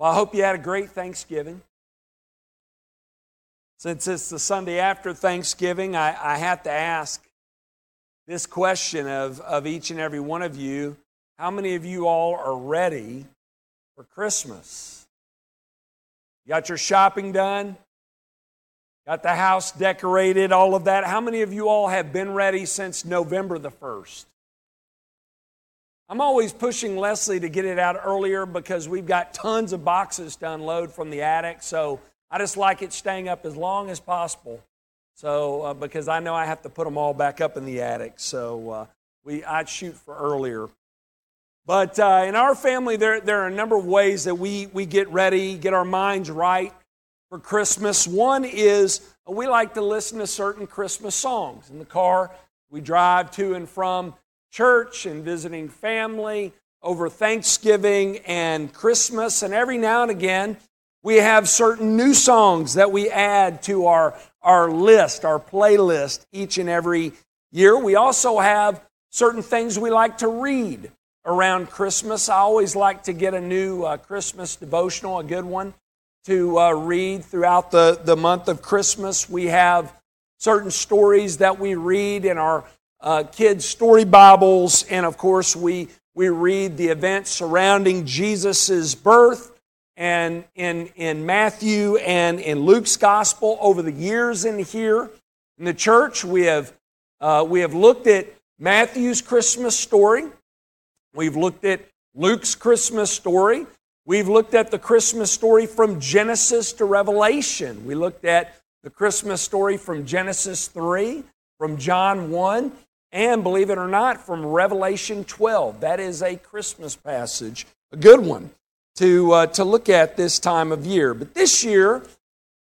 Well, I hope you had a great Thanksgiving. Since it's the Sunday after Thanksgiving, I, I have to ask this question of, of each and every one of you how many of you all are ready for Christmas? You got your shopping done? Got the house decorated, all of that? How many of you all have been ready since November the 1st? I'm always pushing Leslie to get it out earlier because we've got tons of boxes to unload from the attic. So I just like it staying up as long as possible. So uh, because I know I have to put them all back up in the attic. So uh, we I'd shoot for earlier. But uh, in our family, there, there are a number of ways that we, we get ready, get our minds right for Christmas. One is we like to listen to certain Christmas songs in the car. We drive to and from church and visiting family over Thanksgiving and Christmas. And every now and again, we have certain new songs that we add to our, our list, our playlist each and every year. We also have certain things we like to read around Christmas. I always like to get a new uh, Christmas devotional, a good one, to uh, read throughout the, the month of Christmas. We have certain stories that we read in our uh, kids' story Bibles, and of course, we, we read the events surrounding Jesus' birth. And in, in Matthew and in Luke's gospel, over the years in here in the church, we have, uh, we have looked at Matthew's Christmas story. We've looked at Luke's Christmas story. We've looked at the Christmas story from Genesis to Revelation. We looked at the Christmas story from Genesis 3, from John 1, and believe it or not, from Revelation 12. That is a Christmas passage, a good one to, uh, to look at this time of year. But this year,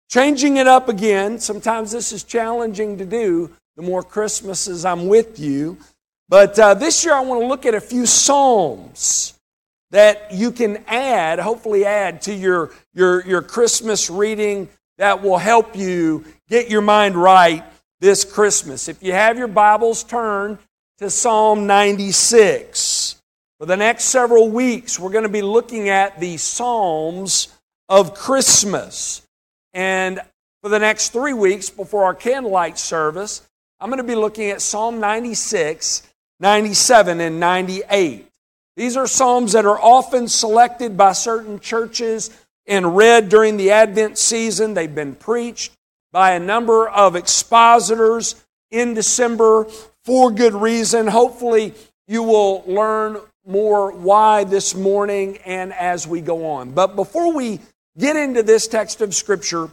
changing it up again, sometimes this is challenging to do the more Christmases I'm with you. But uh, this year, I want to look at a few Psalms that you can add, hopefully, add to your, your, your Christmas reading that will help you get your mind right this Christmas. If you have your Bibles, turn to Psalm 96. For the next several weeks, we're going to be looking at the Psalms of Christmas. And for the next three weeks before our candlelight service, I'm going to be looking at Psalm 96, 97, and 98. These are Psalms that are often selected by certain churches and read during the Advent season. They've been preached by a number of expositors in December for good reason. Hopefully, you will learn more why this morning and as we go on. But before we get into this text of Scripture,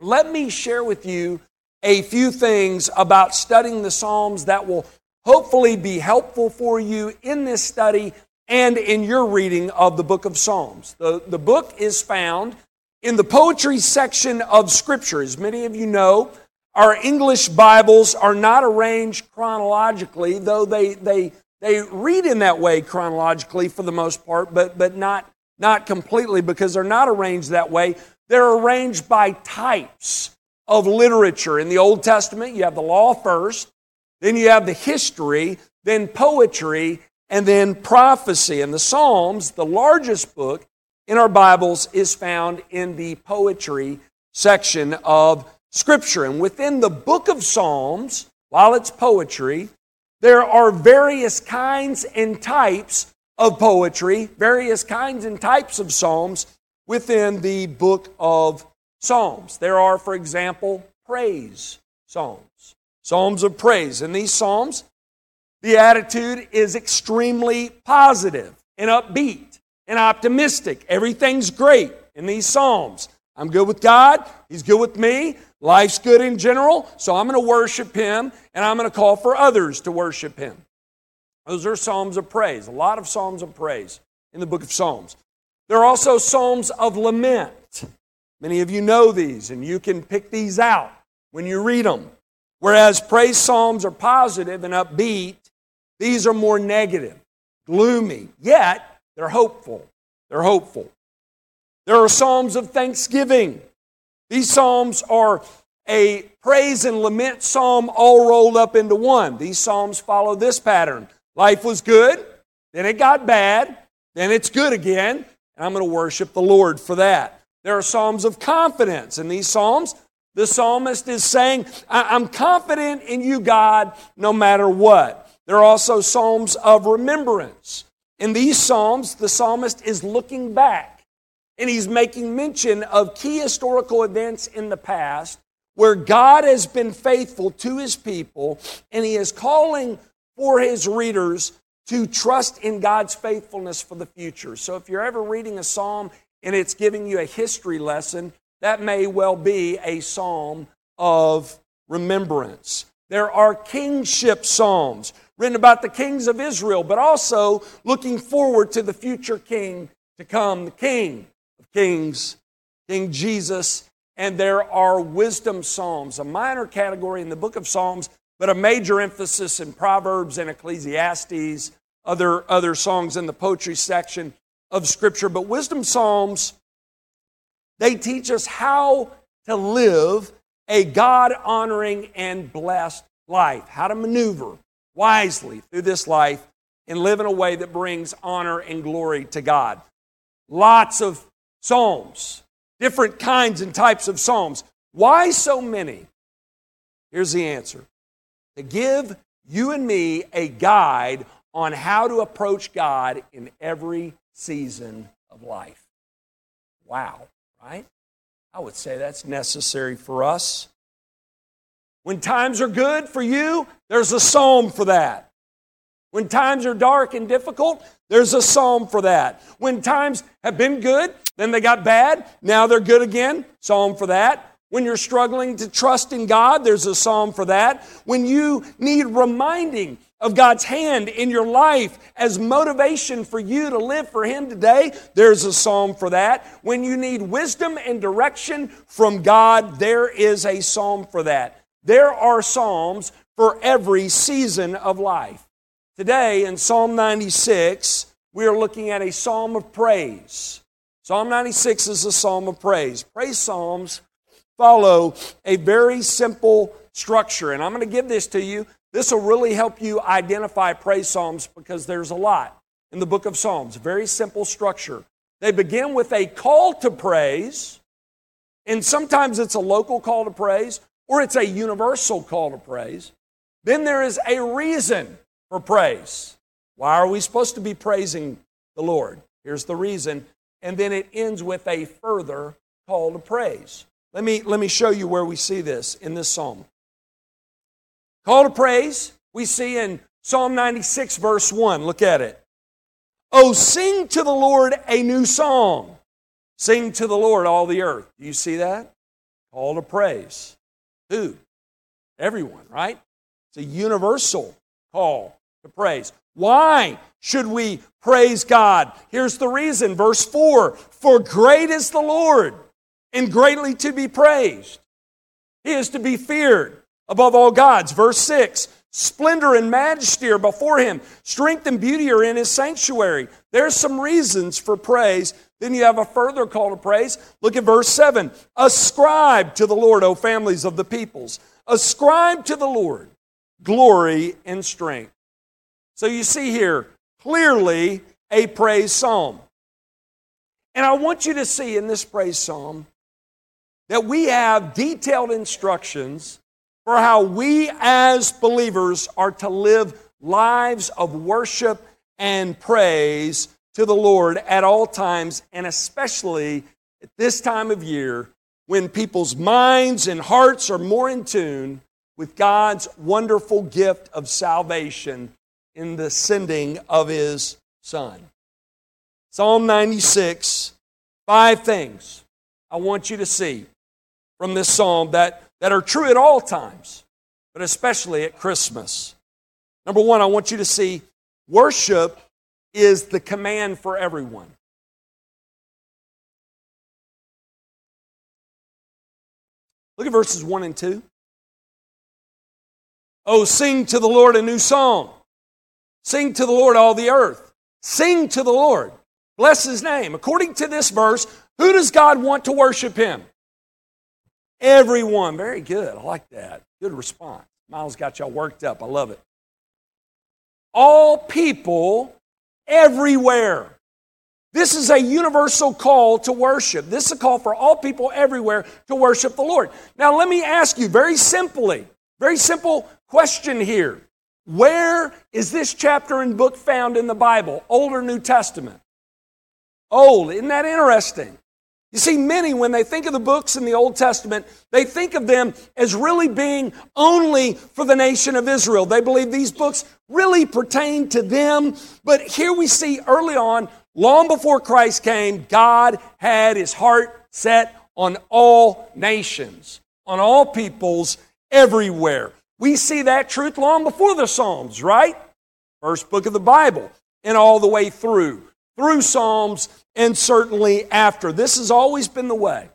let me share with you a few things about studying the Psalms that will hopefully be helpful for you in this study and in your reading of the book of Psalms. The, the book is found in the poetry section of Scripture, as many of you know, our English Bibles are not arranged chronologically, though they, they, they read in that way chronologically for the most part, but, but not, not completely because they're not arranged that way. They're arranged by types of literature. In the Old Testament, you have the law first, then you have the history, then poetry, and then prophecy. And the Psalms, the largest book, in our Bibles is found in the poetry section of Scripture. And within the book of Psalms, while it's poetry, there are various kinds and types of poetry, various kinds and types of Psalms within the book of Psalms. There are, for example, praise Psalms, Psalms of praise. In these Psalms, the attitude is extremely positive and upbeat and optimistic. Everything's great in these Psalms. I'm good with God, He's good with me, life's good in general, so I'm going to worship Him and I'm going to call for others to worship Him. Those are Psalms of praise, a lot of Psalms of praise in the book of Psalms. There are also Psalms of lament. Many of you know these, and you can pick these out when you read them. Whereas praise Psalms are positive and upbeat, these are more negative, gloomy. Yet, they're hopeful. They're hopeful. There are Psalms of thanksgiving. These Psalms are a praise and lament psalm all rolled up into one. These Psalms follow this pattern life was good, then it got bad, then it's good again, and I'm going to worship the Lord for that. There are psalms of confidence. In these psalms, the psalmist is saying, I'm confident in you, God, no matter what. There are also psalms of remembrance. In these psalms, the psalmist is looking back and he's making mention of key historical events in the past where God has been faithful to his people and he is calling for his readers to trust in God's faithfulness for the future. So if you're ever reading a psalm and it's giving you a history lesson, that may well be a psalm of remembrance. There are kingship psalms written about the kings of Israel, but also looking forward to the future king to come, the king of kings, King Jesus. And there are wisdom psalms, a minor category in the book of Psalms, but a major emphasis in Proverbs and Ecclesiastes, other, other songs in the poetry section of Scripture. But wisdom psalms, they teach us how to live a God honoring and blessed life, how to maneuver wisely through this life and live in a way that brings honor and glory to God. Lots of psalms, different kinds and types of psalms. Why so many? Here's the answer to give you and me a guide on how to approach God in every season of life. Wow, right? I would say that's necessary for us. When times are good for you, there's a psalm for that. When times are dark and difficult, there's a psalm for that. When times have been good, then they got bad, now they're good again, psalm for that. When you're struggling to trust in God, there's a psalm for that. When you need reminding of God's hand in your life as motivation for you to live for Him today, there's a psalm for that. When you need wisdom and direction from God, there is a psalm for that. There are Psalms for every season of life. Today in Psalm 96, we are looking at a psalm of praise. Psalm 96 is a psalm of praise. Praise psalms follow a very simple structure, and I'm going to give this to you. This will really help you identify praise psalms because there's a lot in the book of Psalms. Very simple structure. They begin with a call to praise, and sometimes it's a local call to praise, or it's a universal call to praise, then there is a reason for praise. Why are we supposed to be praising the Lord? Here's the reason. And then it ends with a further call to praise. Let me, let me show you where we see this in this psalm. Call to praise, we see in Psalm 96, verse 1. Look at it. Oh, sing to the Lord a new song. Sing to the Lord, all the earth. Do you see that? Call to praise. Who? Everyone, right? It's a universal call to praise. Why should we praise God? Here's the reason. Verse 4 For great is the Lord, and greatly to be praised. He is to be feared above all gods. Verse 6 Splendor and majesty are before him, strength and beauty are in his sanctuary. There's some reasons for praise then you have a further call to praise. Look at verse 7. Ascribe to the Lord, O families of the peoples. Ascribe to the Lord glory and strength. So you see here clearly a praise psalm. And I want you to see in this praise psalm that we have detailed instructions for how we as believers are to live lives of worship and praise to the Lord at all times, and especially at this time of year when people's minds and hearts are more in tune with God's wonderful gift of salvation in the sending of His Son. Psalm 96, five things I want you to see from this psalm that, that are true at all times, but especially at Christmas. Number one, I want you to see worship is the command for everyone. Look at verses 1 and 2. Oh, sing to the Lord a new song. Sing to the Lord all the earth. Sing to the Lord. Bless his name. According to this verse, who does God want to worship him? Everyone. Very good. I like that. Good response. Miles got y'all worked up. I love it. All people everywhere. This is a universal call to worship. This is a call for all people everywhere to worship the Lord. Now, let me ask you very simply, very simple question here. Where is this chapter and book found in the Bible, Old or New Testament? Old. Isn't that interesting? You see, many, when they think of the books in the Old Testament, they think of them as really being only for the nation of Israel. They believe these books really pertain to them. But here we see early on, long before Christ came, God had his heart set on all nations, on all peoples everywhere. We see that truth long before the Psalms, right? First book of the Bible, and all the way through, through Psalms and certainly after. This has always been the way.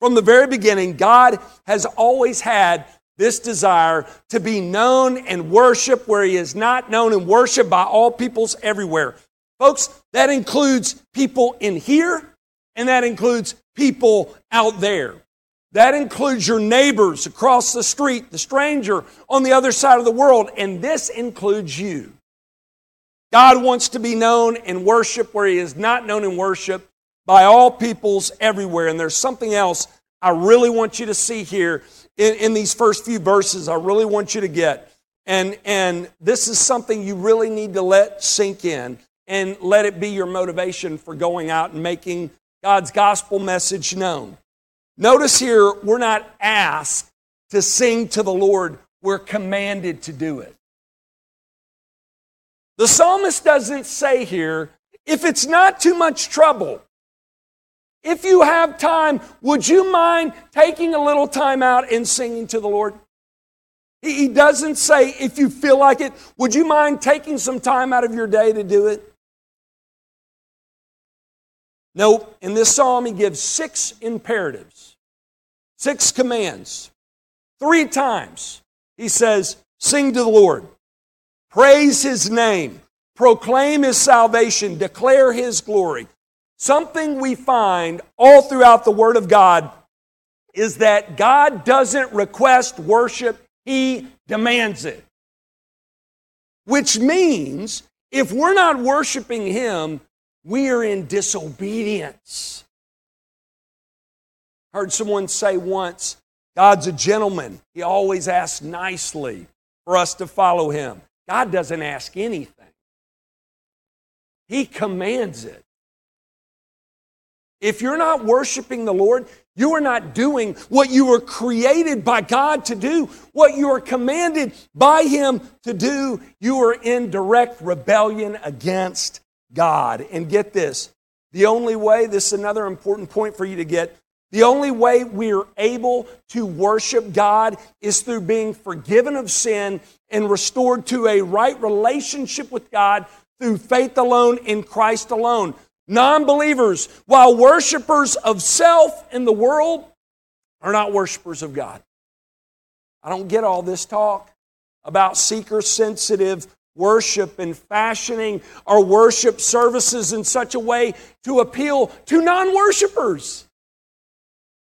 From the very beginning, God has always had this desire to be known and worshiped where He is not known and worshiped by all peoples everywhere. Folks, that includes people in here and that includes people out there. That includes your neighbors across the street, the stranger on the other side of the world, and this includes you. God wants to be known and worshiped where He is not known and worshiped by all peoples everywhere. And there's something else I really want you to see here in, in these first few verses. I really want you to get. And, and this is something you really need to let sink in and let it be your motivation for going out and making God's gospel message known. Notice here, we're not asked to sing to the Lord, we're commanded to do it. The psalmist doesn't say here, if it's not too much trouble, if you have time, would you mind taking a little time out and singing to the Lord? He doesn't say, if you feel like it, would you mind taking some time out of your day to do it? Nope. In this psalm, he gives six imperatives, six commands. Three times he says, Sing to the Lord. Praise his name, proclaim his salvation, declare his glory. Something we find all throughout the Word of God is that God doesn't request worship, he demands it. Which means if we're not worshiping him, we are in disobedience. Heard someone say once, God's a gentleman. He always asks nicely for us to follow him. God doesn't ask anything, He commands it. If you're not worshiping the Lord, you are not doing what you were created by God to do, what you are commanded by Him to do. You are in direct rebellion against God. And get this the only way, this is another important point for you to get, the only way we're able to worship God is through being forgiven of sin and restored to a right relationship with God through faith alone in Christ alone. Non believers, while worshipers of self in the world, are not worshipers of God. I don't get all this talk about seeker sensitive worship and fashioning our worship services in such a way to appeal to non worshipers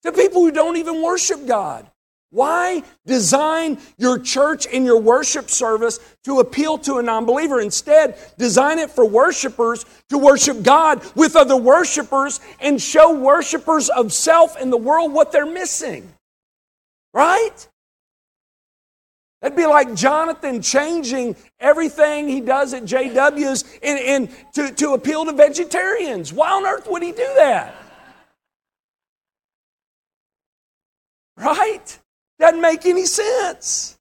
to people who don't even worship God. Why design your church and your worship service to appeal to a non believer? Instead, design it for worshipers to worship God with other worshipers and show worshipers of self and the world what they're missing. Right? That'd be like Jonathan changing everything he does at JW's and, to, to appeal to vegetarians. Why on earth would he do that? Right? Doesn't make any sense.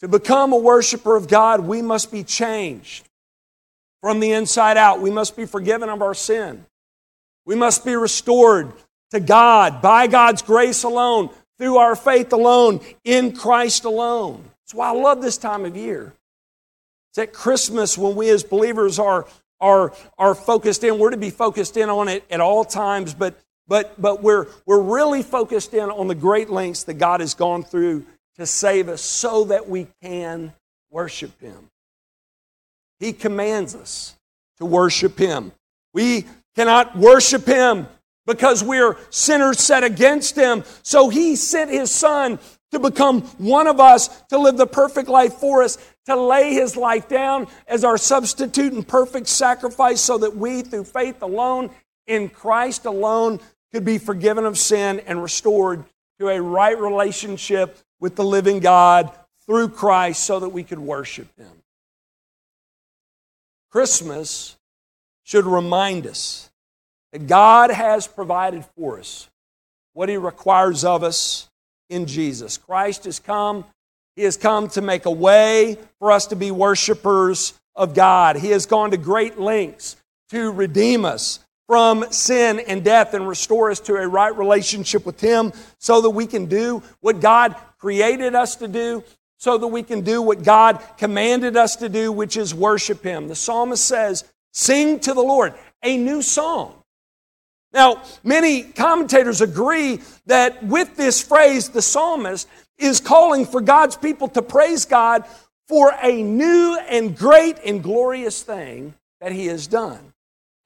To become a worshiper of God, we must be changed from the inside out. We must be forgiven of our sin. We must be restored to God by God's grace alone, through our faith alone, in Christ alone. That's why I love this time of year. It's at Christmas when we as believers are, are, are focused in. We're to be focused in on it at all times, but but, but we're, we're really focused in on the great lengths that God has gone through to save us so that we can worship Him. He commands us to worship Him. We cannot worship Him because we're sinners set against Him. So He sent His Son to become one of us, to live the perfect life for us, to lay his life down as our substitute and perfect sacrifice so that we, through faith alone, in Christ alone, could be forgiven of sin and restored to a right relationship with the living God through Christ so that we could worship him. Christmas should remind us that God has provided for us what He requires of us in Jesus. Christ has come. He has come to make a way for us to be worshipers of God. He has gone to great lengths to redeem us from sin and death and restore us to a right relationship with Him so that we can do what God created us to do, so that we can do what God commanded us to do, which is worship Him. The psalmist says, Sing to the Lord a new song. Now, many commentators agree that with this phrase, the psalmist is calling for God's people to praise God for a new and great and glorious thing that He has done.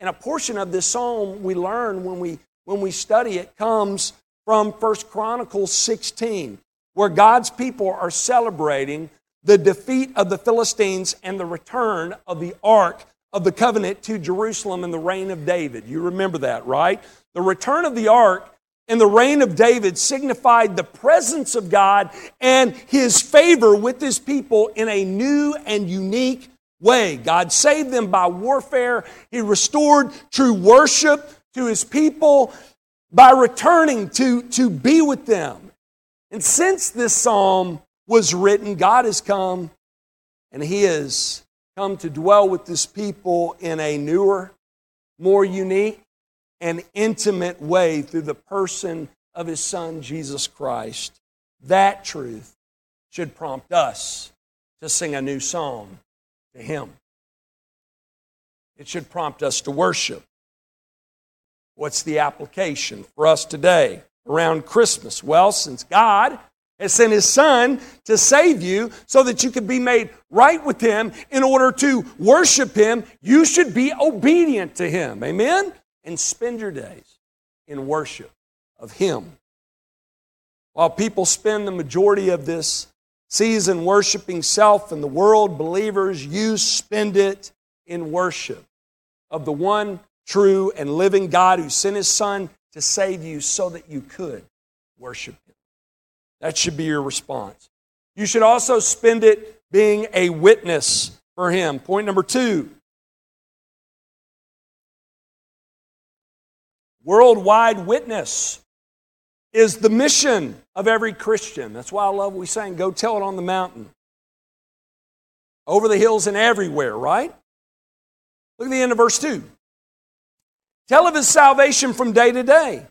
And a portion of this psalm we learn when we, when we study it comes from 1 Chronicles 16, where God's people are celebrating the defeat of the Philistines and the return of the ark of the covenant to Jerusalem in the reign of David. You remember that, right? The return of the ark in the reign of David signified the presence of God and his favor with his people in a new and unique way. God saved them by warfare. He restored true worship to his people by returning to, to be with them. And since this psalm was written, God has come and he has come to dwell with this people in a newer, more unique, and intimate way through the person of his son, Jesus Christ. That truth should prompt us to sing a new song to him. It should prompt us to worship. What's the application for us today around Christmas? Well, since God has sent his son to save you so that you could be made right with him in order to worship him. You should be obedient to him. Amen? And spend your days in worship of him. While people spend the majority of this season worshiping self and the world, believers, you spend it in worship of the one true and living God who sent his son to save you so that you could worship him. That should be your response. You should also spend it being a witness for Him. Point number two worldwide witness is the mission of every Christian. That's why I love we sang, Go Tell It on the Mountain. Over the hills and everywhere, right? Look at the end of verse 2. Tell of his salvation from day to day.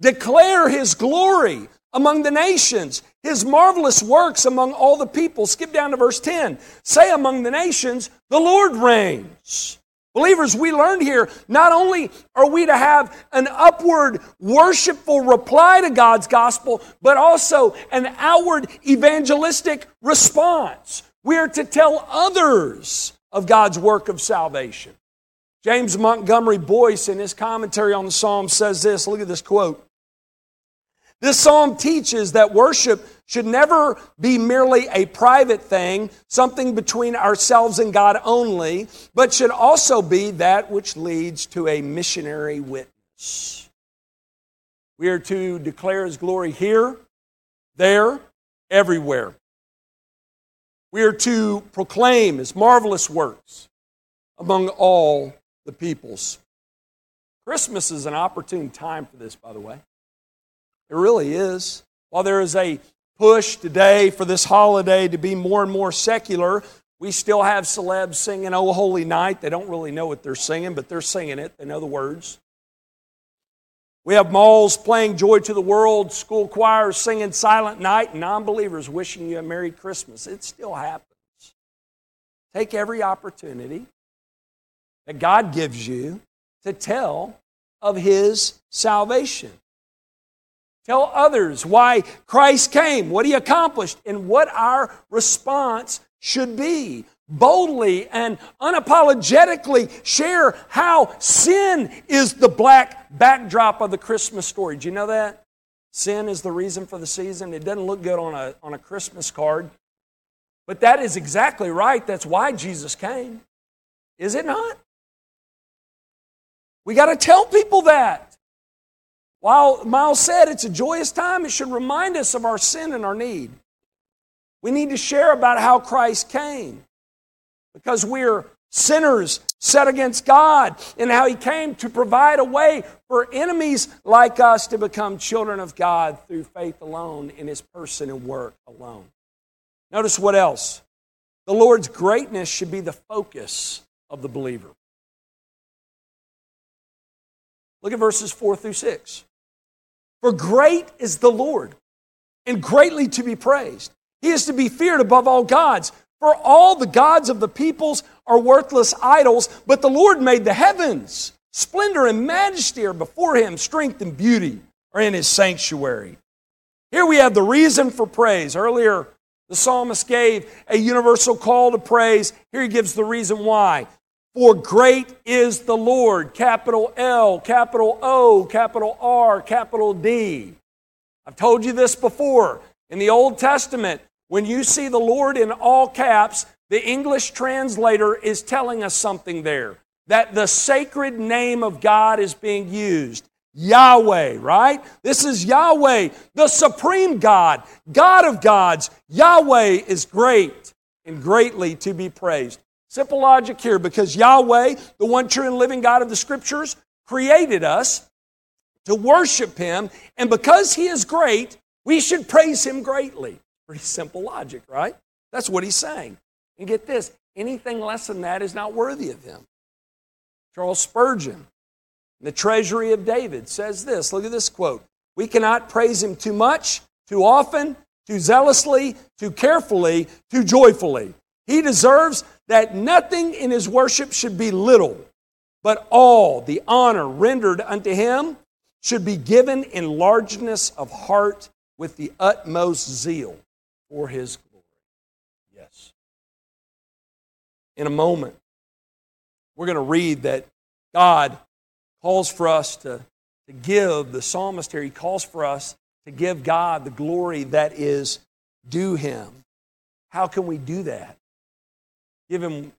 Declare his glory among the nations, his marvelous works among all the people. Skip down to verse 10. Say among the nations, the Lord reigns. Believers, we learned here not only are we to have an upward worshipful reply to God's gospel, but also an outward evangelistic response. We are to tell others of God's work of salvation. James Montgomery Boice, in his commentary on the Psalm, says this look at this quote. This psalm teaches that worship should never be merely a private thing, something between ourselves and God only, but should also be that which leads to a missionary witness. We are to declare His glory here, there, everywhere. We are to proclaim His marvelous works among all the peoples. Christmas is an opportune time for this, by the way. It really is. While there is a push today for this holiday to be more and more secular, we still have celebs singing Oh Holy Night. They don't really know what they're singing, but they're singing it. Know the words. We have malls playing Joy to the World, school choirs singing Silent Night, and non believers wishing you a Merry Christmas. It still happens. Take every opportunity that God gives you to tell of His salvation. Tell others why Christ came, what he accomplished, and what our response should be. Boldly and unapologetically share how sin is the black backdrop of the Christmas story. Do you know that? Sin is the reason for the season. It doesn't look good on a, on a Christmas card. But that is exactly right. That's why Jesus came. Is it not? We got to tell people that. While Miles said it's a joyous time, it should remind us of our sin and our need. We need to share about how Christ came because we're sinners set against God and how He came to provide a way for enemies like us to become children of God through faith alone in His person and work alone. Notice what else? The Lord's greatness should be the focus of the believer. Look at verses 4 through 6. For great is the Lord, and greatly to be praised. He is to be feared above all gods. For all the gods of the peoples are worthless idols, but the Lord made the heavens. Splendor and majesty are before him, strength and beauty are in his sanctuary. Here we have the reason for praise. Earlier, the psalmist gave a universal call to praise. Here he gives the reason why. For great is the Lord, capital L, capital O, capital R, capital D. I've told you this before. In the Old Testament, when you see the Lord in all caps, the English translator is telling us something there that the sacred name of God is being used. Yahweh, right? This is Yahweh, the supreme God, God of gods. Yahweh is great and greatly to be praised. Simple logic here because Yahweh, the one true and living God of the scriptures, created us to worship him. And because he is great, we should praise him greatly. Pretty simple logic, right? That's what he's saying. And get this anything less than that is not worthy of him. Charles Spurgeon, the treasury of David, says this look at this quote We cannot praise him too much, too often, too zealously, too carefully, too joyfully. He deserves that nothing in his worship should be little, but all the honor rendered unto him should be given in largeness of heart with the utmost zeal for his glory. Yes. In a moment, we're going to read that God calls for us to, to give, the psalmist here, he calls for us to give God the glory that is due him. How can we do that? Give him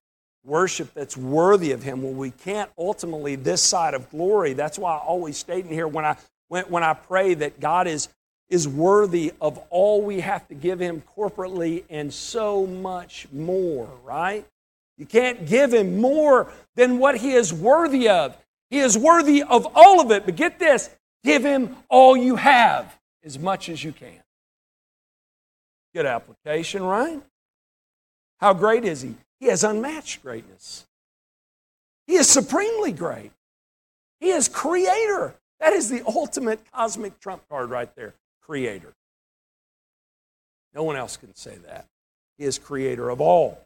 worship that's worthy of him. Well, we can't ultimately this side of glory. That's why I always state in here when I when, when I pray that God is is worthy of all we have to give him corporately and so much more, right? You can't give him more than what he is worthy of. He is worthy of all of it. But get this give him all you have as much as you can. Good application, right? How great is he? He has unmatched greatness. He is supremely great. He is creator. That is the ultimate cosmic trump card right there. Creator. No one else can say that. He is creator of all.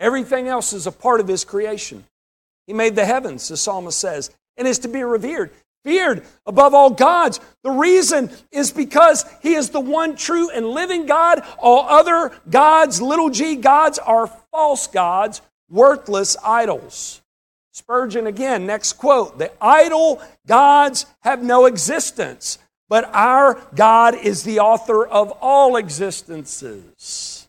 Everything else is a part of his creation. He made the heavens, the psalmist says, and is to be revered feared above all gods. The reason is because he is the one true and living God. All other gods, little g gods, are false gods, worthless idols. Spurgeon again, next quote The idol gods have no existence, but our God is the author of all existences.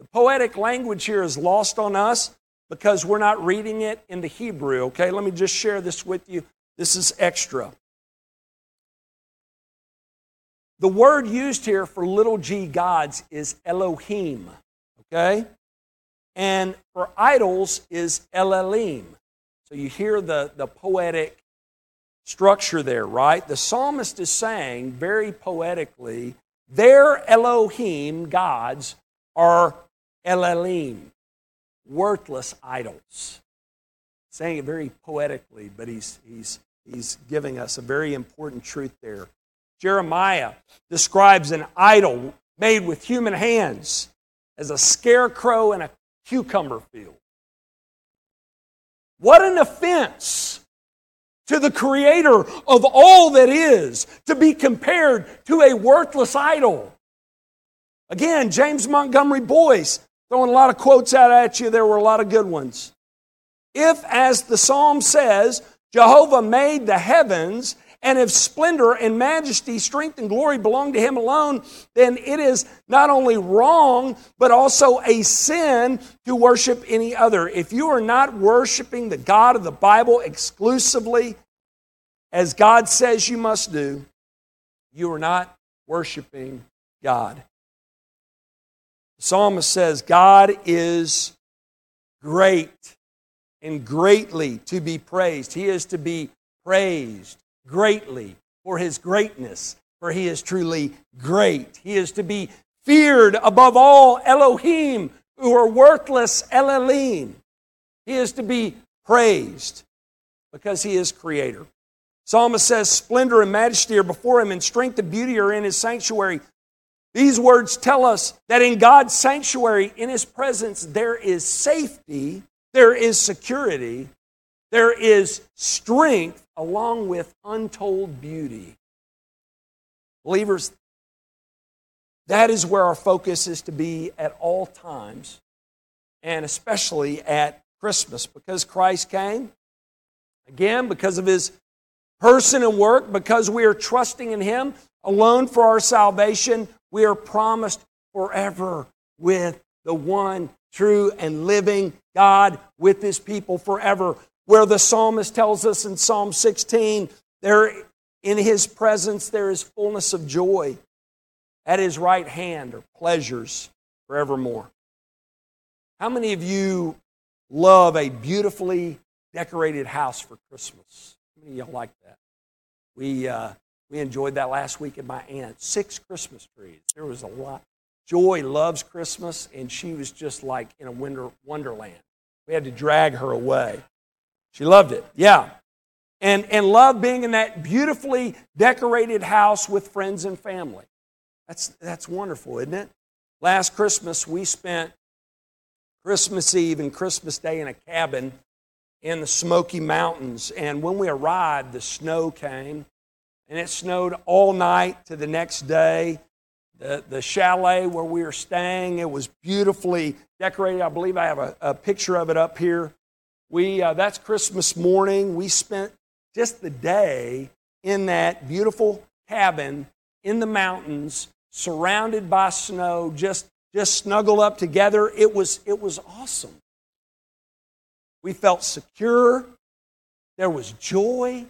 The poetic language here is lost on us because we're not reading it in the Hebrew, okay? Let me just share this with you this is extra. The word used here for little g gods is Elohim, okay? And for idols is Elalim. So you hear the, the poetic structure there, right? The psalmist is saying very poetically, their Elohim gods are Elalim, worthless idols. Saying it very poetically, but he's, he's He's giving us a very important truth there. Jeremiah describes an idol made with human hands as a scarecrow in a cucumber field. What an offense to the creator of all that is to be compared to a worthless idol. Again, James Montgomery Boice throwing a lot of quotes out at you. There were a lot of good ones. If, as the psalm says, Jehovah made the heavens, and if splendor and majesty, strength and glory belong to him alone, then it is not only wrong, but also a sin to worship any other. If you are not worshiping the God of the Bible exclusively, as God says you must do, you are not worshiping God. The psalmist says, God is great and greatly to be praised. He is to be praised greatly for his greatness, for he is truly great. He is to be feared above all Elohim, who are worthless Elohim. He is to be praised because he is creator. Psalmist says, Splendor and majesty are before him, and strength and beauty are in his sanctuary. These words tell us that in God's sanctuary, in his presence, there is safety, there is security, there is strength, along with untold beauty. Believers, that is where our focus is to be at all times, and especially at Christmas, because Christ came, again, because of his person and work, because we are trusting in Him alone for our salvation, we are promised forever with the one true and living God with His people forever. Where the psalmist tells us in Psalm 16, there in His presence there is fullness of joy. At His right hand are pleasures forevermore. How many of you love a beautifully decorated house for Christmas? How many of y'all like that? We, uh, we enjoyed that last week at my aunt's. Six Christmas trees. There was a lot. Joy loves Christmas, and she was just like in a winter wonderland. We had to drag her away. She loved it. Yeah. And, and loved being in that beautifully decorated house with friends and family. That's, that's wonderful, isn't it? Last Christmas, we spent Christmas Eve and Christmas Day in a cabin in the Smoky Mountains. And when we arrived, the snow came, and it snowed all night to the next day. The, the chalet where we were staying, it was beautifully decorated. I believe I have a, a picture of it up here. We, uh, that's Christmas morning. We spent just the day in that beautiful cabin in the mountains, surrounded by snow, just, just snuggled up together. It was, it was awesome. We felt secure. There was joy.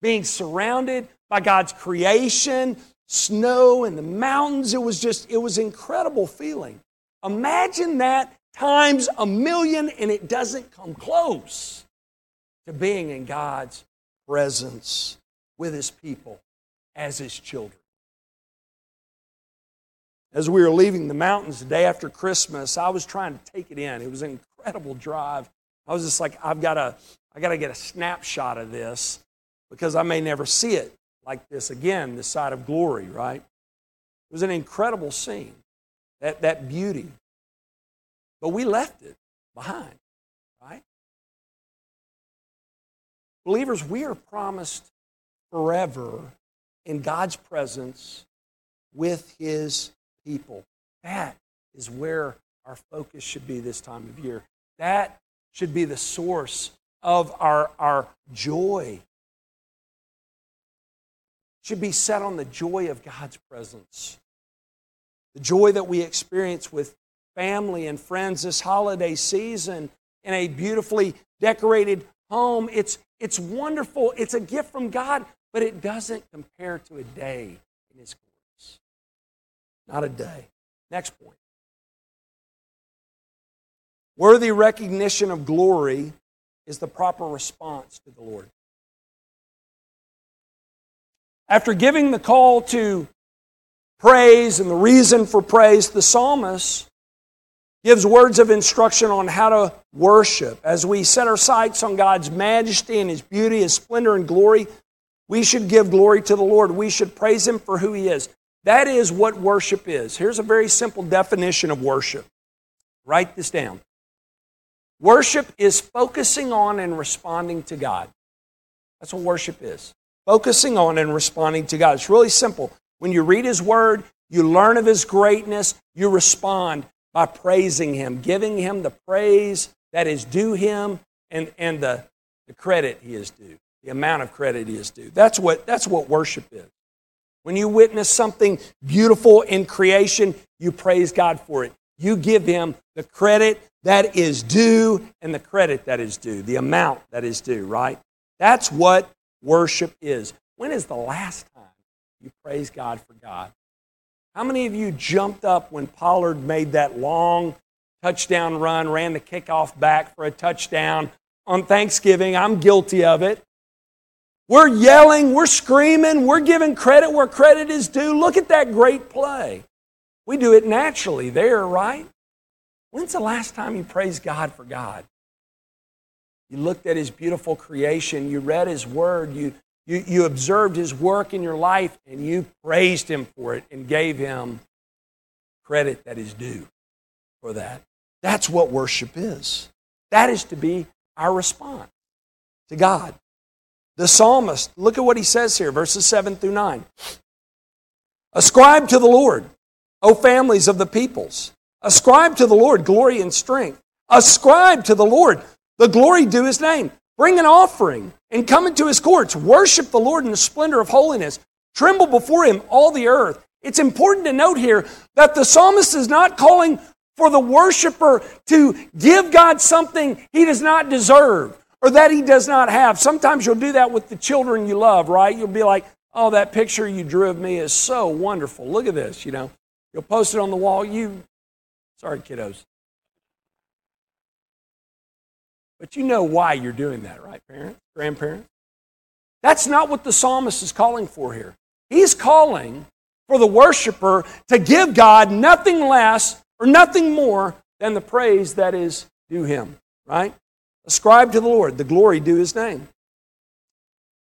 Being surrounded by God's creation, snow and the mountains. It was just, it was incredible feeling. Imagine that times a million and it doesn't come close to being in God's presence with his people as his children. As we were leaving the mountains the day after Christmas, I was trying to take it in. It was an incredible drive. I was just like, I've got to, I got to get a snapshot of this because I may never see it like this again, this side of glory, right? It was an incredible scene, that, that beauty. But we left it behind, right? Believers, we are promised forever in God's presence with His people. That is where our focus should be this time of year. That should be the source of our, our joy. Should be set on the joy of God's presence. The joy that we experience with family and friends this holiday season in a beautifully decorated home. It's, it's wonderful. It's a gift from God, but it doesn't compare to a day in His courts. Not a day. Next point. Worthy recognition of glory is the proper response to the Lord. After giving the call to praise and the reason for praise, the psalmist gives words of instruction on how to worship. As we set our sights on God's majesty and His beauty, His splendor and glory, we should give glory to the Lord. We should praise Him for who He is. That is what worship is. Here's a very simple definition of worship. Write this down Worship is focusing on and responding to God. That's what worship is. Focusing on and responding to God. It's really simple. When you read His Word, you learn of His greatness, you respond by praising Him, giving Him the praise that is due Him and, and the, the credit he is due, the amount of credit he is due. That's what, that's what worship is. When you witness something beautiful in creation, you praise God for it. You give him the credit that is due and the credit that is due, the amount that is due, right? That's what worship is. When is the last time you praise God for God? How many of you jumped up when Pollard made that long touchdown run, ran the kickoff back for a touchdown on Thanksgiving? I'm guilty of it. We're yelling, we're screaming, we're giving credit where credit is due. Look at that great play. We do it naturally there, right? When's the last time you praised God for God? You looked at His beautiful creation, you read His Word, you, you, you observed His work in your life, and you praised Him for it and gave Him credit that is due for that. That's what worship is. That is to be our response to God. The psalmist, look at what he says here, verses 7 through 9. Ascribe to the Lord O families of the peoples. Ascribe to the Lord glory and strength. Ascribe to the Lord the glory due his name. Bring an offering and come into his courts. Worship the Lord in the splendor of holiness. Tremble before him, all the earth. It's important to note here that the psalmist is not calling for the worshiper to give God something he does not deserve or that he does not have. Sometimes you'll do that with the children you love, right? You'll be like, oh, that picture you drew of me is so wonderful. Look at this, you know. You'll post it on the wall. You, sorry, kiddos. But you know why you're doing that, right, parents, grandparents? That's not what the psalmist is calling for here. He's calling for the worshiper to give God nothing less or nothing more than the praise that is due him, right? Ascribe to the Lord the glory due his name.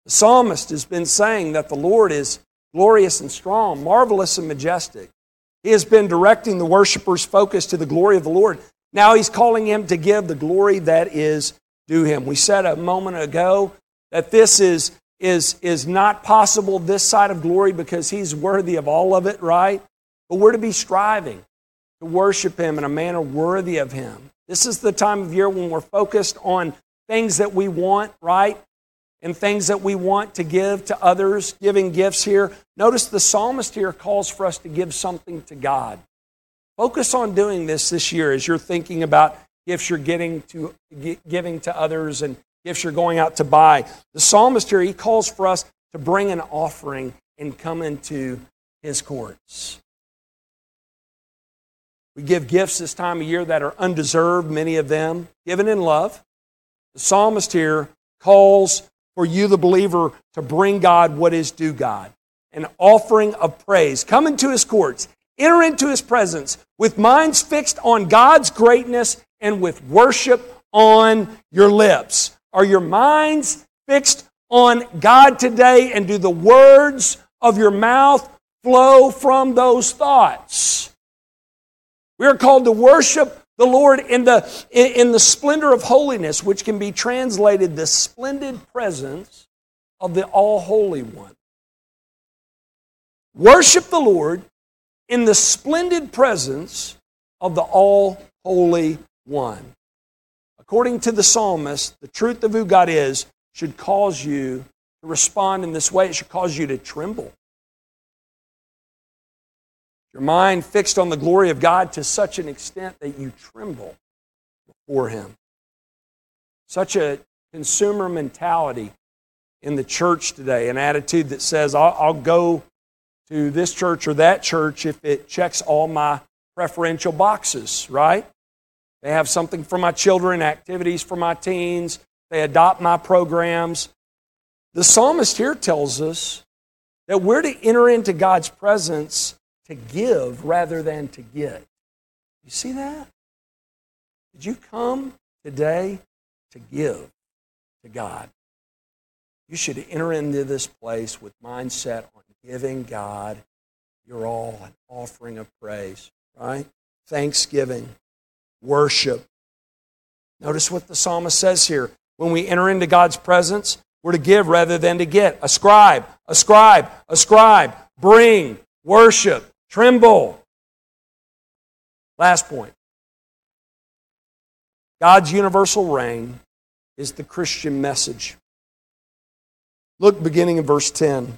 The psalmist has been saying that the Lord is glorious and strong, marvelous and majestic. He has been directing the worshippers' focus to the glory of the Lord. Now he's calling him to give the glory that is due him. We said a moment ago that this is, is, is not possible this side of glory because he's worthy of all of it, right? But we're to be striving to worship him in a manner worthy of him. This is the time of year when we're focused on things that we want, right? and things that we want to give to others, giving gifts here. Notice the psalmist here calls for us to give something to God. Focus on doing this this year as you're thinking about gifts you're getting to giving to others and gifts you're going out to buy. The psalmist here he calls for us to bring an offering and come into his courts. We give gifts this time of year that are undeserved, many of them, given in love. The psalmist here calls for you, the believer, to bring God what is due God an offering of praise. Come into his courts, enter into his presence with minds fixed on God's greatness and with worship on your lips. Are your minds fixed on God today? And do the words of your mouth flow from those thoughts? We are called to worship the Lord in the, in the splendor of holiness, which can be translated the splendid presence of the All Holy One. Worship the Lord in the splendid presence of the All Holy One. According to the psalmist, the truth of who God is should cause you to respond in this way. It should cause you to tremble your mind fixed on the glory of God to such an extent that you tremble before Him. Such a consumer mentality in the church today, an attitude that says, I'll, I'll go to this church or that church if it checks all my preferential boxes, right? They have something for my children, activities for my teens, they adopt my programs. The psalmist here tells us that we're to enter into God's presence to give rather than to get. You see that? Did you come today to give to God? You should enter into this place with mindset on giving God your all, an offering of praise, right? Thanksgiving, worship. Notice what the psalmist says here. When we enter into God's presence, we're to give rather than to get. Ascribe, ascribe, ascribe, bring, worship, Tremble. Last point God's universal reign is the Christian message. Look beginning in verse 10.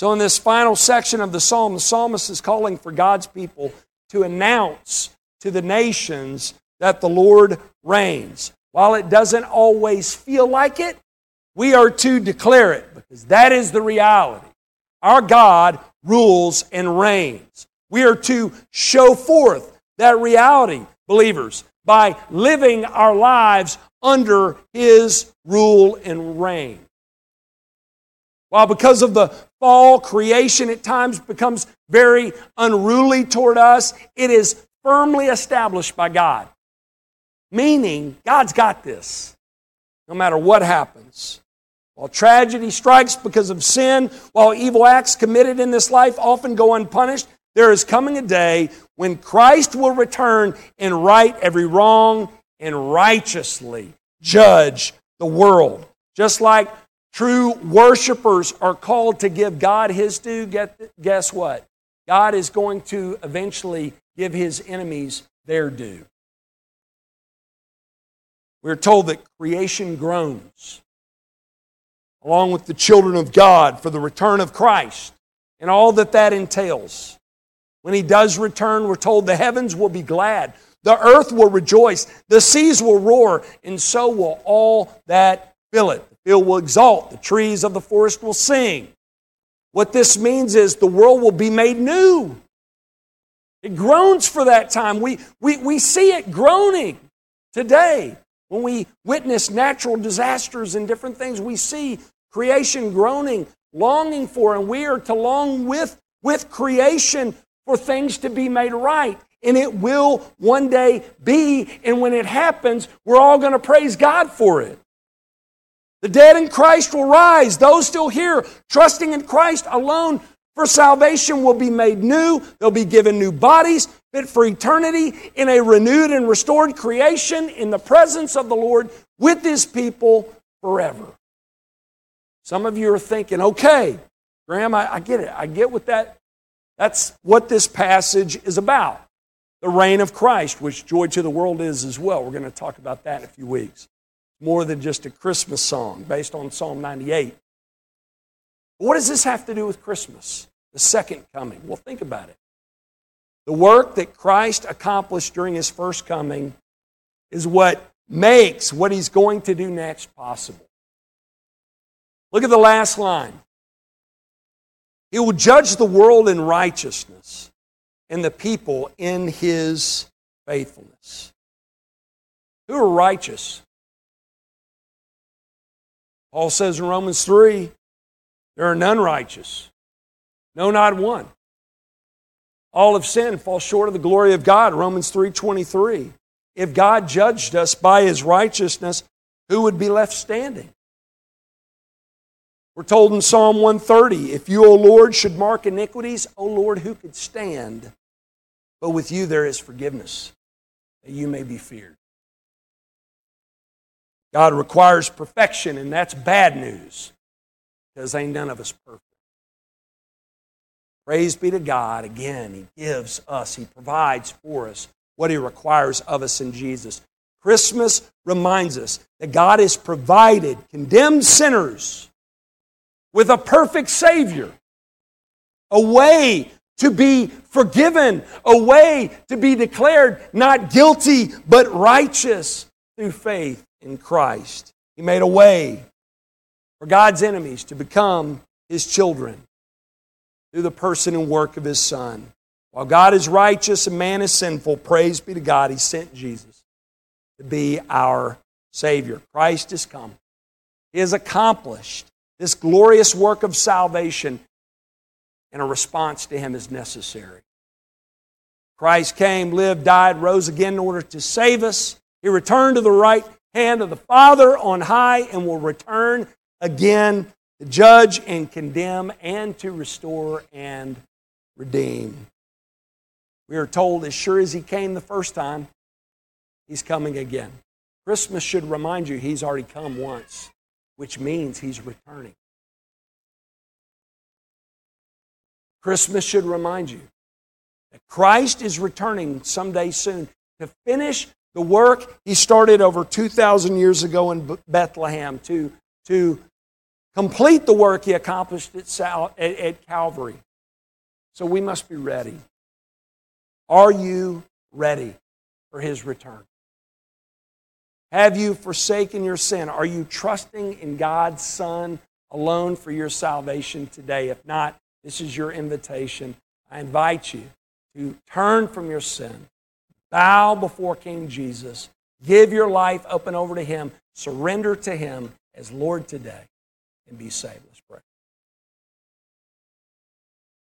So, in this final section of the psalm, the psalmist is calling for God's people to announce to the nations that the Lord reigns. While it doesn't always feel like it, we are to declare it because that is the reality. Our God rules and reigns. We are to show forth that reality, believers, by living our lives under His rule and reign. While because of the fall, creation at times becomes very unruly toward us, it is firmly established by God. Meaning, God's got this, no matter what happens. While tragedy strikes because of sin, while evil acts committed in this life often go unpunished, there is coming a day when Christ will return and right every wrong and righteously judge the world. Just like true worshipers are called to give God his due, guess what? God is going to eventually give his enemies their due. We're told that creation groans along with the children of God for the return of Christ and all that that entails. When he does return, we're told the heavens will be glad, the earth will rejoice, the seas will roar, and so will all that fill it. Field will exalt, the trees of the forest will sing. What this means is the world will be made new. It groans for that time. We, we, we see it groaning today. When we witness natural disasters and different things, we see creation groaning, longing for, and we are to long with, with creation for things to be made right. And it will one day be. And when it happens, we're all going to praise God for it. The dead in Christ will rise. Those still here, trusting in Christ alone for salvation, will be made new. They'll be given new bodies fit for eternity in a renewed and restored creation in the presence of the Lord with His people forever. Some of you are thinking, okay, Graham, I, I get it. I get what that that's what this passage is about. The reign of Christ, which joy to the world is as well. We're going to talk about that in a few weeks. More than just a Christmas song based on Psalm 98. What does this have to do with Christmas? The second coming. Well, think about it. The work that Christ accomplished during his first coming is what makes what he's going to do next possible. Look at the last line. He will judge the world in righteousness and the people in his faithfulness. Who are righteous? Paul says in Romans 3 there are none righteous, no, not one. All of sin falls short of the glory of God. Romans 3:23. If God judged us by his righteousness, who would be left standing? We're told in Psalm 130 if you, O Lord, should mark iniquities, O Lord, who could stand? But with you there is forgiveness, that you may be feared. God requires perfection, and that's bad news because ain't none of us perfect. Praise be to God. Again, He gives us, He provides for us what He requires of us in Jesus. Christmas reminds us that God has provided condemned sinners with a perfect Savior, a way to be forgiven, a way to be declared not guilty but righteous through faith in Christ. He made a way for God's enemies to become His children through the person and work of His Son. While God is righteous and man is sinful, praise be to God, He sent Jesus to be our Savior. Christ has come. He has accomplished this glorious work of salvation, and a response to Him is necessary. Christ came, lived, died, rose again in order to save us, He returned to the right hand of the Father on high and will return again to judge and condemn and to restore and redeem. We are told as sure as he came the first time, he's coming again. Christmas should remind you he's already come once, which means he's returning. Christmas should remind you that Christ is returning someday soon to finish the work he started over 2,000 years ago in Bethlehem, to, to complete the work he accomplished at, at Calvary. So we must be ready. Are you ready for his return? Have you forsaken your sin? Are you trusting in God's Son alone for your salvation today? If not, this is your invitation. I invite you to turn from your sin, bow before King Jesus, give your life open over to Him, surrender to Him as Lord today, and be saved.